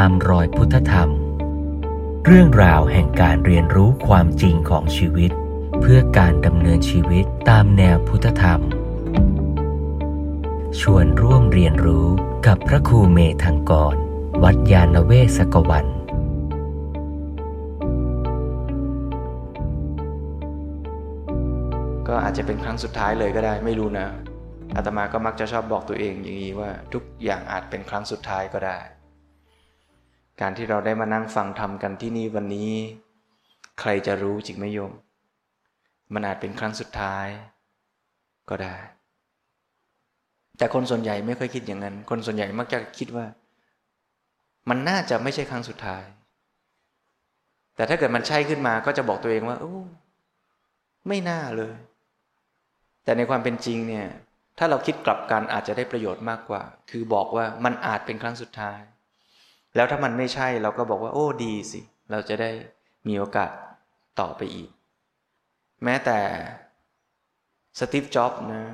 ตามรอยพุทธธรรม เรื่องราวแห่งการเรียนรู้ความจริงของชีวิต เพื่อการดำเนินชีวิตตามแนวพุทธธรรม ชวนร่วมเรียนรู้กับพระครูเมธังกร วัดยาณเวศกวันก็อาจจะเป็นครั้งสุดท้ายเลยก็ได้ไม่รู้นะอาตมาก็มักจะชอบบอกตัวเองอย่างนี้ว่า ทุกอย่างอาจเป็นครั้งสุดท้ายก็ได้ การที่เราได้มานั่งฟังธรรมกันที่นี่วันนี้ ใครจะรู้จริงไหมโยม มันอาจเป็นครั้งสุดท้าย ก็ได้ แต่คนส่วนใหญ่ไม่ค่อยคิดอย่างนั้น คนส่วนใหญ่มักจะคิดว่า มันน่าจะไม่ใช่ครั้งสุดท้าย แต่ถ้าเกิดมันใช่ขึ้นมาก็จะบอกตัวเองว่าโอ้ไม่น่าเลย แต่ในความเป็นจริงเนี่ย ถ้าเราคิดกลับกันอาจจะได้ประโยชน์มากกว่า คือบอกว่ามันอาจเป็นครั้งสุดท้าย แล้วถ้ามันไม่ใช่เราก็บอกว่า โอ้ดีสิ เราจะได้มีโอกาสต่อไปอีก แม้แต่สตีฟจ็อบนะ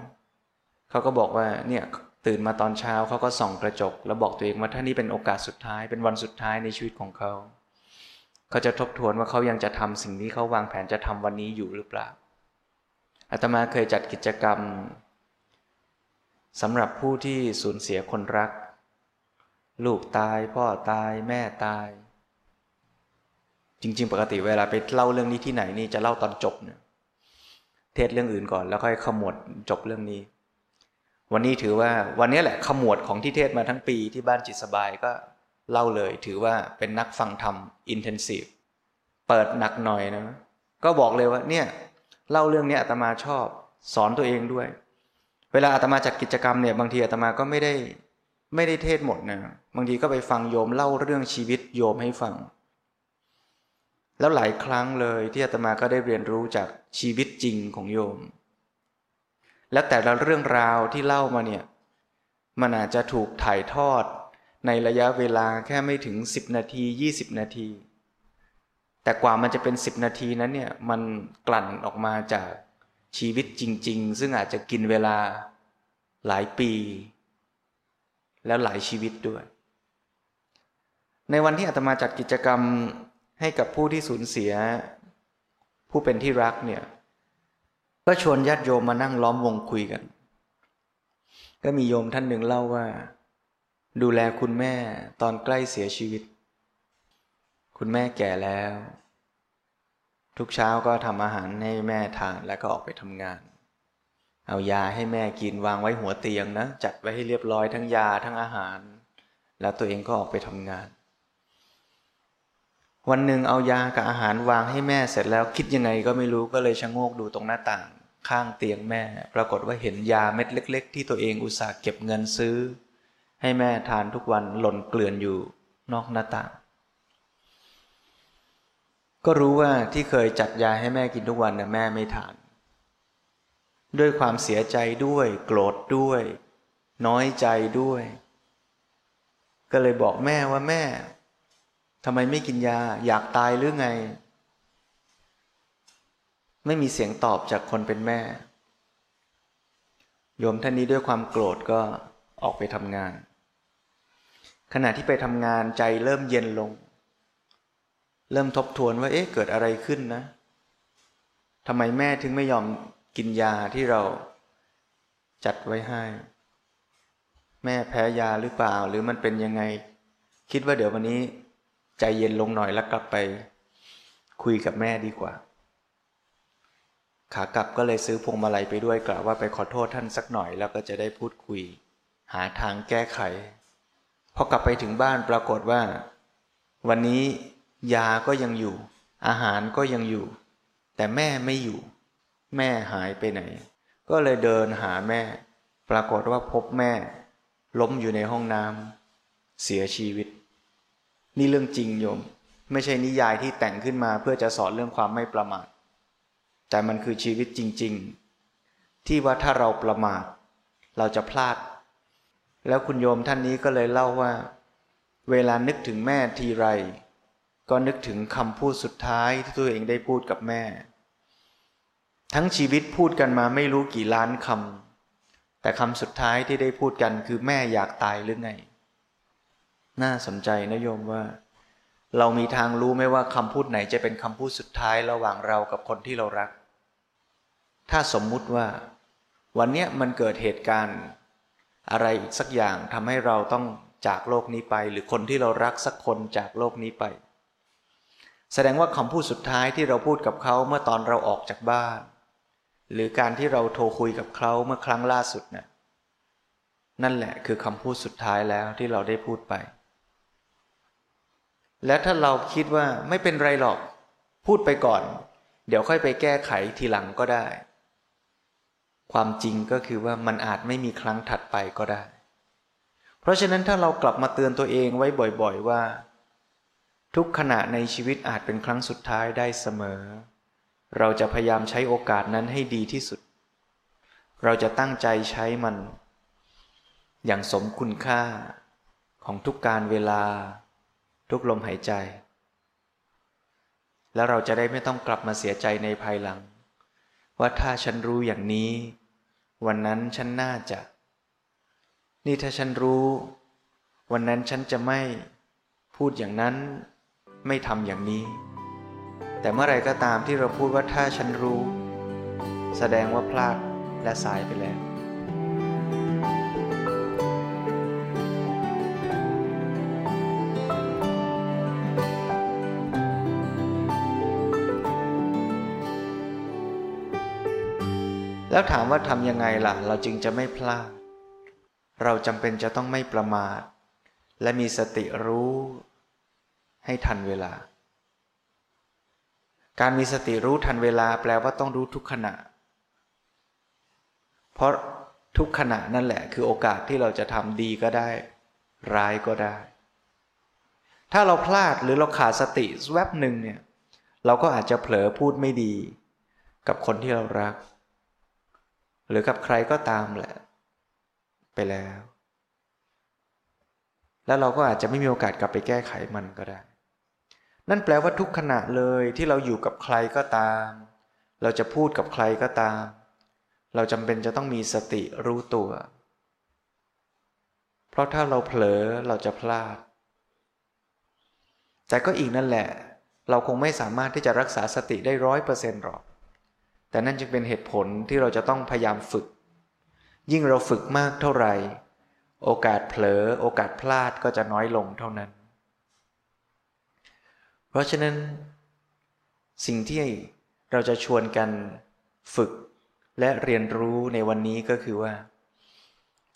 เขาก็บอกว่าเนี่ยตื่นมาตอนเช้าเขาก็ส่องกระจก แล้วบอกตัวเองว่าถ้านี่เป็นโอกาสสุดท้ายเป็นวันสุดท้ายในชีวิตของเขา เขาจะทบทวนว่าเขายังจะทำสิ่งที่เขาวางแผนจะทำวันนี้อยู่หรือเปล่าอาตมาเคยจัดกิจกรรมสำหรับผู้ที่สูญเสียคนรัก ลูกตาย พ่อตายแม่ตาย จริง ๆ ปกติเวลาไปเล่าเรื่องนี้ที่ไหนนี่จะเล่าตอนจบเนี่ยเทศเรื่องอื่นก่อนแล้วค่อยขมวดจบเรื่องนี้ วันนี้ถือว่าวันนี้แหละขมวดของที่เทศมาทั้งปีที่บ้านจิตสบายก็เล่าเลย ถือว่าเป็นนักฟังธรรมอินเทนซีฟเปิดหนักหน่อยนะก็บอกเลยว่าเนี่ยเล่าเรื่องนี้อาตมาชอบ สอนตัวเองด้วย เวลาอาตมาจัดกิจกรรมเนี่ยบางทีอาตมาก็ไม่ได้ ไม่ได้เทศหมดนะบางทีก็ไปฟังโยมเล่าเรื่องชีวิตโยมให้ฟัง แล้วหลายครั้งเลยที่อาตมาก็ได้เรียนรู้จากชีวิตจริงของโยม และแต่ละเรื่องราวที่เล่ามาเนี่ยมันอาจจะถูกถ่ายทอดในระยะเวลาแค่ไม่ถึง 10 นาที 20 นาที แต่กว่ามันจะเป็น 10 นาทีนั้นเนี่ยมันกลั่นออกมาจากชีวิตจริง ๆ ซึ่งอาจจะกินเวลาหลายปี แล้วหลายชีวิตด้วย ในวันที่อาตมาจัดกิจกรรมให้กับผู้ที่สูญเสีย ผู้เป็นที่รักเนี่ย ก็ชวนญาติโยมมานั่งล้อมวงคุยกัน ก็มีโยมท่านหนึ่งเล่าว่า ดูแลคุณแม่ตอนใกล้เสียชีวิต คุณแม่แก่แล้ว ทุกเช้าก็ทำอาหารให้แม่ทานแล้วก็ออกไปทำงาน เอายาให้แม่กินวางไว้หัวเตียงนะ จัดไว้ให้เรียบร้อยทั้งยาทั้งอาหาร แล้วตัวเองก็ออกไปทำงาน วันหนึ่งเอายากับอาหารวางให้แม่เสร็จแล้วคิดยังไงก็ไม่รู้ก็เลยชะโงกดูตรงหน้าต่าง ข้างเตียงแม่ ปรากฏว่าเห็นยาเม็ดเล็ก ๆ ที่ตัวเองอุตส่าห์เก็บเงินซื้อ ให้แม่ทานทุกวันหล่นเกลื่อนอยู่นอกหน้าต่าง ก็รู้ว่าที่เคยจัดยาให้แม่กินทุกวันนะแม่ไม่ทาน ด้วยความเสียใจด้วย โกรธด้วย น้อยใจด้วย ก็เลยบอกแม่ว่าแม่ทำไมไม่กินยา อยากตายหรือไง ไม่มีเสียงตอบจากคนเป็นแม่ โยมท่านนี้ด้วยความโกรธก็ออกไปทำงาน ขณะที่ไปทำงานใจเริ่มเย็นลง เริ่มทบทวนว่าเอ๊ะเกิดอะไรขึ้นนะทำไมแม่ถึงไม่ยอม กินยาที่เราจัดไว้ให้ แม่แพ้ยาหรือเปล่า หรือมันเป็นยังไง คิดว่าเดี๋ยววันนี้ใจเย็นลงหน่อยแล้วกลับไป คุยกับแม่ดีกว่า ขากลับก็เลยซื้อพวงมาลัยไปด้วยกล่าวว่าไปขอโทษท่านสักหน่อยแล้วก็จะได้พูดคุย หาทางแก้ไขพอกลับไปถึงบ้านปรากฏว่า วันนี้ยาก็ยังอยู่ อาหารก็ยังอยู่ แต่แม่ไม่อยู่ แม่หายไปไหน ก็เลยเดินหาแม่ ปรากฏว่าพบแม่ ล้มอยู่ในห้องน้ำเสียชีวิต นี่เรื่องจริงโยม ไม่ใช่นิยายที่แต่งขึ้นมาเพื่อจะสอนเรื่องความไม่ประมาท แต่มันคือชีวิตจริง ๆ ที่ว่าถ้าเราประมาท เราจะพลาด แล้วคุณโยมท่านนี้ก็เลยเล่าว่า เวลานึกถึงแม่ทีไร ก็นึกถึงคำพูดสุดท้ายที่ตัวเองได้พูดกับแม่ ทั้งชีวิตพูดกันมาไม่รู้กี่ล้านคำแต่คำสุดท้ายที่ได้พูดกันคือแม่อยากตายหรือไง น่าสนใจนะโยมว่า เรามีทางรู้ไหมว่าคำพูดไหนจะเป็นคำพูดสุดท้ายระหว่างเรากับคนที่เรารัก ถ้าสมมุติว่า วันเนี้ยมันเกิดเหตุการณ์ อะไรอีกสักอย่างทำให้เราต้องจากโลกนี้ไป หรือคนที่เรารักสักคนจากโลกนี้ไป แสดงว่าคำพูดสุดท้ายที่เราพูดกับเขาเมื่อตอนเราออกจากบ้าน หรือการที่เราโทรคุยกับเขาเมื่อครั้งล่าสุดนะ่ะนั่นแหละคือคำพูดสุดท้ายแล้วที่เราได้พูดไป และถ้าเราคิดว่าไม่เป็นไรหรอก พูดไปก่อน เดี๋ยวค่อยไปแก้ไขทีหลังก็ได้ ความจริงก็คือว่ามันอาจไม่มีครั้งถัดไปก็ได้ เพราะฉะนั้นถ้าเรากลับมาเตือนตัวเองไว้บ่อยๆว่า ทุกขณะในชีวิตอาจเป็นครั้งสุดท้ายได้เสมอ เราจะพยายามใช้โอกาสนั้นให้ดีที่สุด เราจะตั้งใจใช้มัน อย่างสมคุณค่าของทุกการเวลา ทุกลมหายใจ แล้วเราจะได้ไม่ต้องกลับมาเสียใจในภายหลัง ว่าถ้าฉันรู้อย่างนี้ วันนั้นฉันน่าจะ นี่ถ้าฉันรู้ วันนั้นฉันจะไม่พูดอย่างนั้นไม่ทำอย่างนี้ แต่เมื่อไรก็ตามที่เราพูดว่าถ้าฉันรู้ แสดงว่าพลาดและสายไปแล้ว แล้วถามว่าทำยังไงล่ะ เราจึงจะไม่พลาด เราจำเป็นจะต้องไม่ประมาท และมีสติรู้ให้ทันเวลา การมีสติรู้ทันเวลาแปลว่าต้องรู้ทุกขณะ เพราะทุกขณะนั่นแหละ คือโอกาสที่เราจะทำดีก็ได้ ร้ายก็ได้ ถ้าเราพลาดหรือเราขาดสติแวบหนึ่งเนี่ย เราก็อาจจะเผลอพูดไม่ดี กับคนที่เรารัก หรือกับใครก็ตามแหละ ไปแล้ว แล้วเราก็อาจจะไม่มีโอกาสกลับไปแก้ไขมันก็ได้ นั่นแปลว่าทุกขณะเลยที่เราอยู่กับใครก็ตาม เราจะพูดกับใครก็ตาม เราจำเป็นจะต้องมีสติรู้ตัว เพราะถ้าเราเผลอเราจะพลาด แต่ก็อีกนั่นแหละ เราคงไม่สามารถที่จะรักษาสติได้ร้อยเปอร์เซ็นต์หรอก แต่นั่นจึงเป็นเหตุผลที่เราจะต้องพยายามฝึก ยิ่งเราฝึกมากเท่าไหร่ โอกาสเผลอโอกาสพลาดก็จะน้อยลงเท่านั้น เพราะฉะนั้นสิ่งที่เราจะชวนกันฝึกและเรียนรู้ในวันนี้ก็คือว่า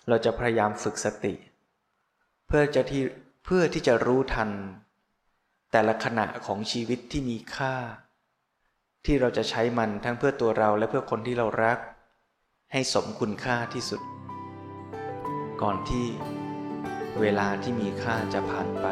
เราจะพยายามฝึกสติ เพื่อจะที่เพื่อที่จะรู้ทัน แต่ละขณะของชีวิตที่มีค่า ที่เราจะใช้มันทั้งเพื่อตัวเราและเพื่อคนที่เรารัก ให้สมคุณค่าที่สุด ก่อนที่เวลาที่มีค่าจะผ่านไป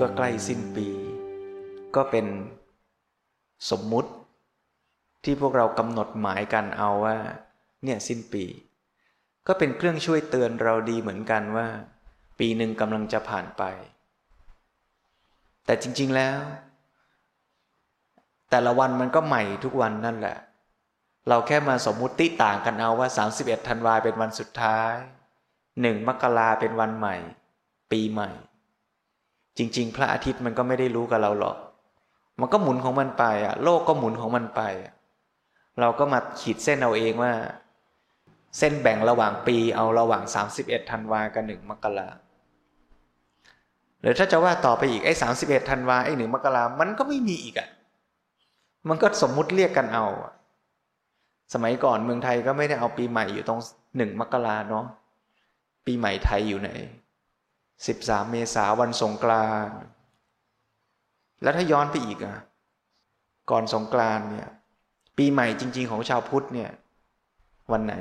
ก็ใกล้สิ้นปี ก็เป็นสมมุติที่พวกเรากำหนดหมายกันเอาว่า เนี่ยสิ้นปี ก็เป็นเครื่องช่วยเตือนเราดีเหมือนกันว่า ปีหนึ่งกำลังจะผ่านไป แต่จริง ๆแล้ว แต่ละวันมันก็ใหม่ทุกวันนั่นแหละ เราแค่มาสมมุติต่างกันเอาว่า 31ธันวาเป็นวันสุดท้ายหนึ่งมกราเป็นวันใหม่ ปีใหม่ จริง ๆ พระอาทิตย์มันก็ไม่ได้รู้กับเราหรอก มันก็หมุนของมันไปอะ โลกก็หมุนของมันไป เราก็มาขีดเส้นเอาเองว่า เส้นแบ่งระหว่างปี เอาระหว่าง 31ธันวากับหนึ่งมกราหรือถ้าจะว่าต่อไปอีกไอ้สามสิบเอ็ดธันวาไอ้หนึ่งมกรามันก็ไม่มีอีกอะ่ะ มันก็สมมุติเรียกกันเอา สมัยก่อนเมืองไทยก็ไม่ได้เอาปีใหม่อยู่ตรงหนึ่งมกราเนาะ ปีใหม่ไทยอยู่ไหน สิบสามเมษาวันสงกรานแล้วถ้าย้อนไปอีกอะ่ะก่อนสงกรานเนี่ย ปีใหม่จริง ๆ ของชาวพุทธเนี่ย วันไหน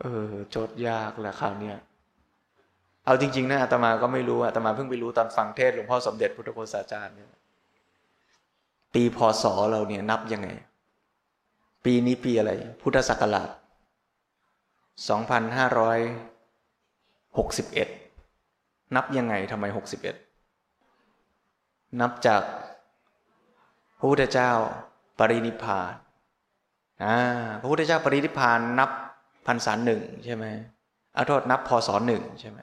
เออโจทย์ยากแหละคราวเนี้เอาจริง ๆนะอาตมาก็ไม่รู้อาตมาเพิ่งไปรู้ตอนฟังเทศหลวงพ่อสมเด็จพุทธโฆษาจารย์เนี่ยปีพศเราเนี่ยนับยังไง ปีนี้ปีอะไร พุทธศักราช 2561 นับยังไงทำไมหกสิบเอ็ดนับจากพระพุทธเจ้าปรินิพานอ่าพระพุทธเจ้าปรินิพานนับพรรษาหนึ่งใช่ไหมอาโทษนับพศหนึ่งใช่ไหม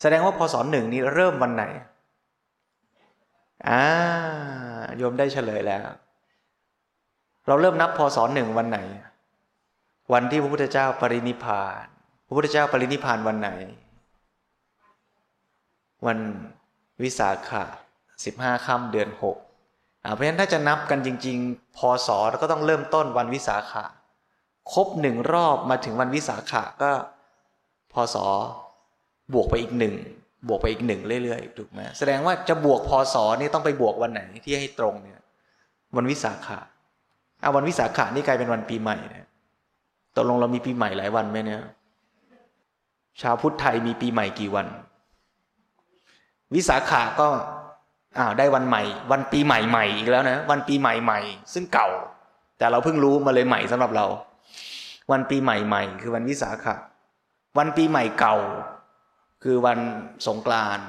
แสดงว่าพศหนึ่งนี้เริ่มวันไหนอ่าโยมได้เฉลยแล้ว เราเริ่มนับพศหนึ่งวันไหน วันที่พระพุทธเจ้าปรินิพาน พระพุทธเจ้าปรินิพานวันไหน วันวิสาขะสิบห้าค่ำเดือนหกเพราะฉะนั้นถ้าจะนับกันจริง ๆ พศก็ต้องเริ่มต้นวันวิสาขะครบหนึ่งรอบมาถึงวันวิสาขะก็ พศ บวกไปอีกหนึ่งบวกไปอีกหนึ่งเรื่อยๆถูกไหมแสดงว่าจะบวกพศนี่ต้องไปบวกวันไหนที่ให้ตรงเนี่ยวันวิสาขะเอาวันวิสาขะนี่กลายเป็นวันปีใหม่เนี่ยตกลงเรามีปีใหม่หลายวันไหมเนี่ยชาวพุทธไทยมีปีใหม่กี่วัน วิสาขะก็อ้าวได้วันใหม่ วันปีใหม่ใหม่อีกแล้วนะ วันปีใหม่ใหม่ซึ่งเก่า แต่เราเพิ่งรู้มาเลยใหม่สำหรับเรา วันปีใหม่ใหม่คือวันวิสาขะวันปีใหม่เก่า คือวันสงกราน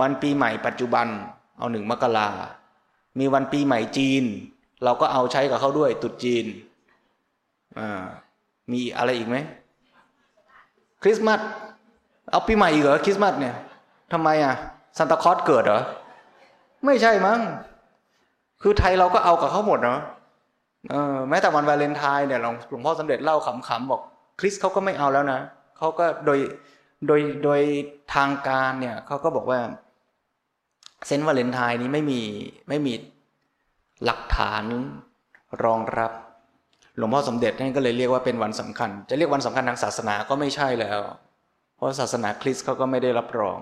วันปีใหม่ปัจจุบันเอาหนึ่งมกรามีวันปีใหม่จีน เราก็เอาใช้กับเขาด้วยตุดจีนอ่ามีอะไรอีกไหมคริสต์มาสเอาปีใหม่อีกเหรอคริสต์มาสเนี่ย ทำไมอะซันตาคอสเกิดเหรอไม่ใช่มั้งคือไทยเราก็เอากับเขาหมดเนาะเออแม้แต่วันวาเลนไทน์เนี่ยหลวงหลวงพ่อสมเด็จเล่าขำๆบอกคริสเขาก็ไม่เอาแล้วนะเขาก็โดยโดยโดยทางการเนี่ยเขาก็บอกว่าเซนต์วาเลนไทน์นี้ไม่มีไม่มีหลักฐานรองรับ หลวงพ่อสมเด็จท่านก็เลยเรียกว่าเป็นวันสำคัญ จะเรียกวันสำคัญทางศาสนาก็ไม่ใช่แล้ว เพราะศาสนาคริสต์เขาก็ไม่ได้รับรอง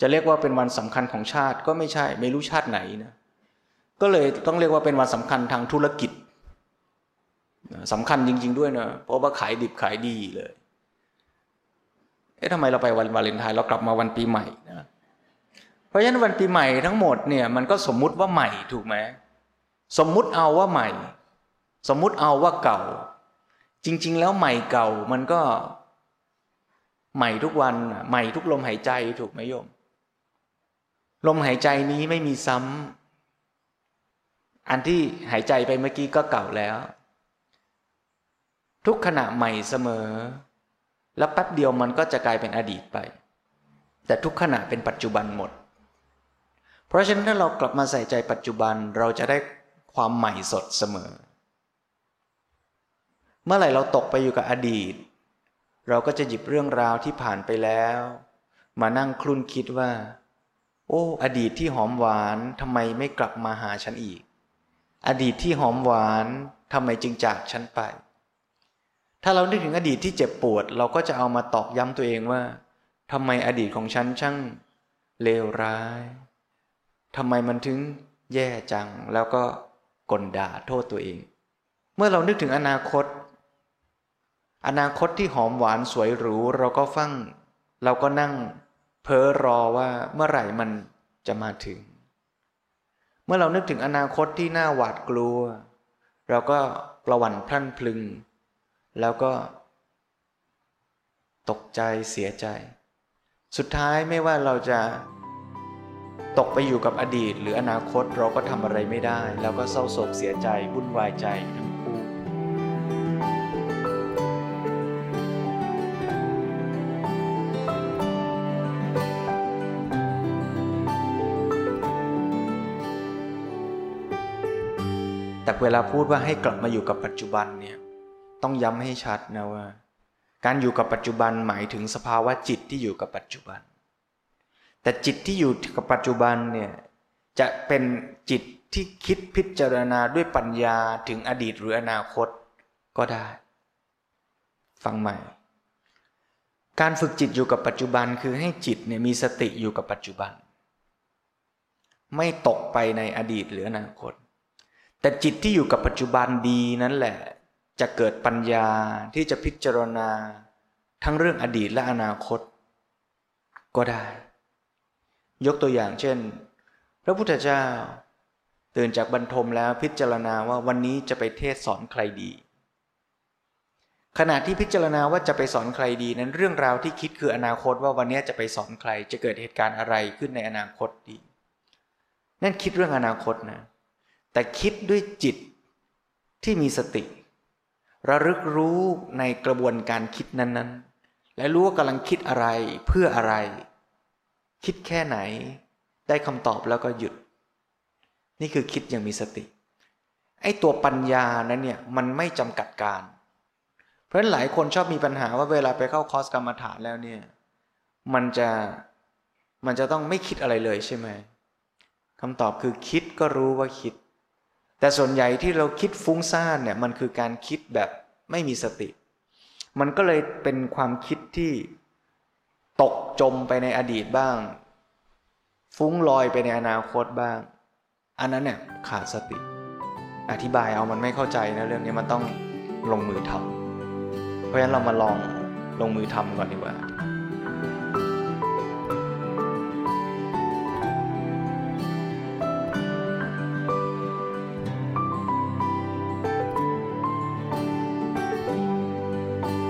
จะเรียกว่าเป็นวันสำคัญของชาติก็ไม่ใช่ ไม่รู้ชาติไหนนะก็เลยต้องเรียกว่าเป็นวันสำคัญทางธุรกิจสำคัญจริง ๆ ด้วยนะเพราะว่าขายดิบขายดีเลย เอ๊ะทำไมเราไปวันวาเลนไทน์เรากลับมาวันปีใหม่นะเพราะฉะนั้นวันปีใหม่ทั้งหมดเนี่ยมันก็สมมุติว่าใหม่ถูกไหมสมมุติเอาว่าใหม่ สมมุติเอาว่าเก่า จริง ๆ แล้วใหม่เก่ามันก็ใหม่ทุกวันใหม่ทุกลมหายใจถูกไหมโยม ลมหายใจนี้ไม่มีซ้ำอันที่หายใจไปเมื่อกี้ก็เก่าแล้ว ทุกขณะใหม่เสมอ แล้วแป๊บเดียวมันก็จะกลายเป็นอดีตไป แต่ทุกขณะเป็นปัจจุบันหมด เพราะฉะนั้นถ้าเรากลับมาใส่ใจปัจจุบันเราจะได้ความใหม่สดเสมอ เมื่อไหร่เราตกไปอยู่กับอดีต เราก็จะหยิบเรื่องราวที่ผ่านไปแล้ว มานั่งคลุ่นคิดว่า โอ้ อดีตที่หอมหวานทำไมไม่กลับมาหาฉันอีก อดีตที่หอมหวานทำไมจึงจากฉันไป ถ้าเรานึกถึงอดีตที่เจ็บปวด เราก็จะเอามาตอกย้ำตัวเองว่าทำไมอดีตของฉันช่างเลวร้ายทำไมมันถึงแย่จังแล้วก็กลด่าโทษตัวเอง เมื่อเรานึกถึงอนาคต อนาคตที่หอมหวานสวยหรูเราก็ฟัง เราก็นั่ง เพ้อรอว่าเมื่อไหร่มันจะมาถึง เมื่อเรานึกถึงอนาคตที่น่าหวาดกลัว เราก็ประวันพลั่นพลึง แล้วก็ ตกใจเสียใจ สุดท้ายไม่ว่าเราจะตกไปอยู่กับอดีต หรืออนาคตเราก็ทำอะไรไม่ได้ แล้วก็เศร้าโศกเสียใจวุ่นวายใจทั้ง แต่เวลาพูดว่าให้กลับมาอยู่กับปัจจุบันเนี่ยต้องย้ำให้ชัดนะว่า การอยู่กับปัจจุบันหมายถึงสภาวะจิตที่อยู่กับปัจจุบัน แต่จิตที่อยู่กับปัจจุบันเนี่ยจะเป็นจิตที่คิดพิจารณาด้วยปัญญาถึงอดีตหรืออนาคตก็ได้ ฟังใหม่ การฝึกจิตอยู่กับปัจจุบันคือให้จิตเนี่ยมีสติอยู่กับปัจจุบัน ไม่ตกไปในอดีตหรืออนาคต แต่จิตที่อยู่กับปัจจุบันดีนั่นแหละ จะเกิดปัญญาที่จะพิจารณา ทั้งเรื่องอดีตและอนาคต ก็ได้ ยกตัวอย่างเช่น พระพุทธเจ้า ตื่นจากบรรทมแล้วพิจารณาว่าวันนี้จะไปเทศสอนใครดี ขณะที่พิจารณาว่าจะไปสอนใครดีนั้นเรื่องราวที่คิดคืออนาคตว่าวันนี้จะไปสอนใคร จะเกิดเหตุการณ์อะไรขึ้นในอนาคตดี นั่นคิดเรื่องอนาคตนะ แต่คิดด้วยจิตที่มีสติ ระลึกรู้ในกระบวนการคิดนั้น ๆ และรู้ว่ากำลังคิดอะไรเพื่ออะไร คิดแค่ไหน ได้คำตอบแล้วก็หยุด นี่คือคิดอย่างมีสติ ไอ้ตัวปัญญานั้นเนี่ยมันไม่จำกัดการ เพราะฉะนั้นหลายคนชอบมีปัญหาว่าเวลาไปเข้าคอร์สกรรมฐานแล้วเนี่ยมันจะมันจะต้องไม่คิดอะไรเลยใช่ไหมคำตอบคือคิดก็รู้ว่าคิด แต่ส่วนใหญ่ที่เราคิดฟุ้งซ่านเนี่ยมันคือการคิดแบบไม่มีสติ มันก็เลยเป็นความคิดที่ตกจมไปในอดีตบ้าง ฟุ้งลอยไปในอนาคตบ้าง อันนั้นเนี่ยขาดสติ อธิบายเอามันไม่เข้าใจนะเรื่องนี้มันต้องลงมือทำเพราะฉะนั้นเรามาลองลงมือทำก่อนดีกว่า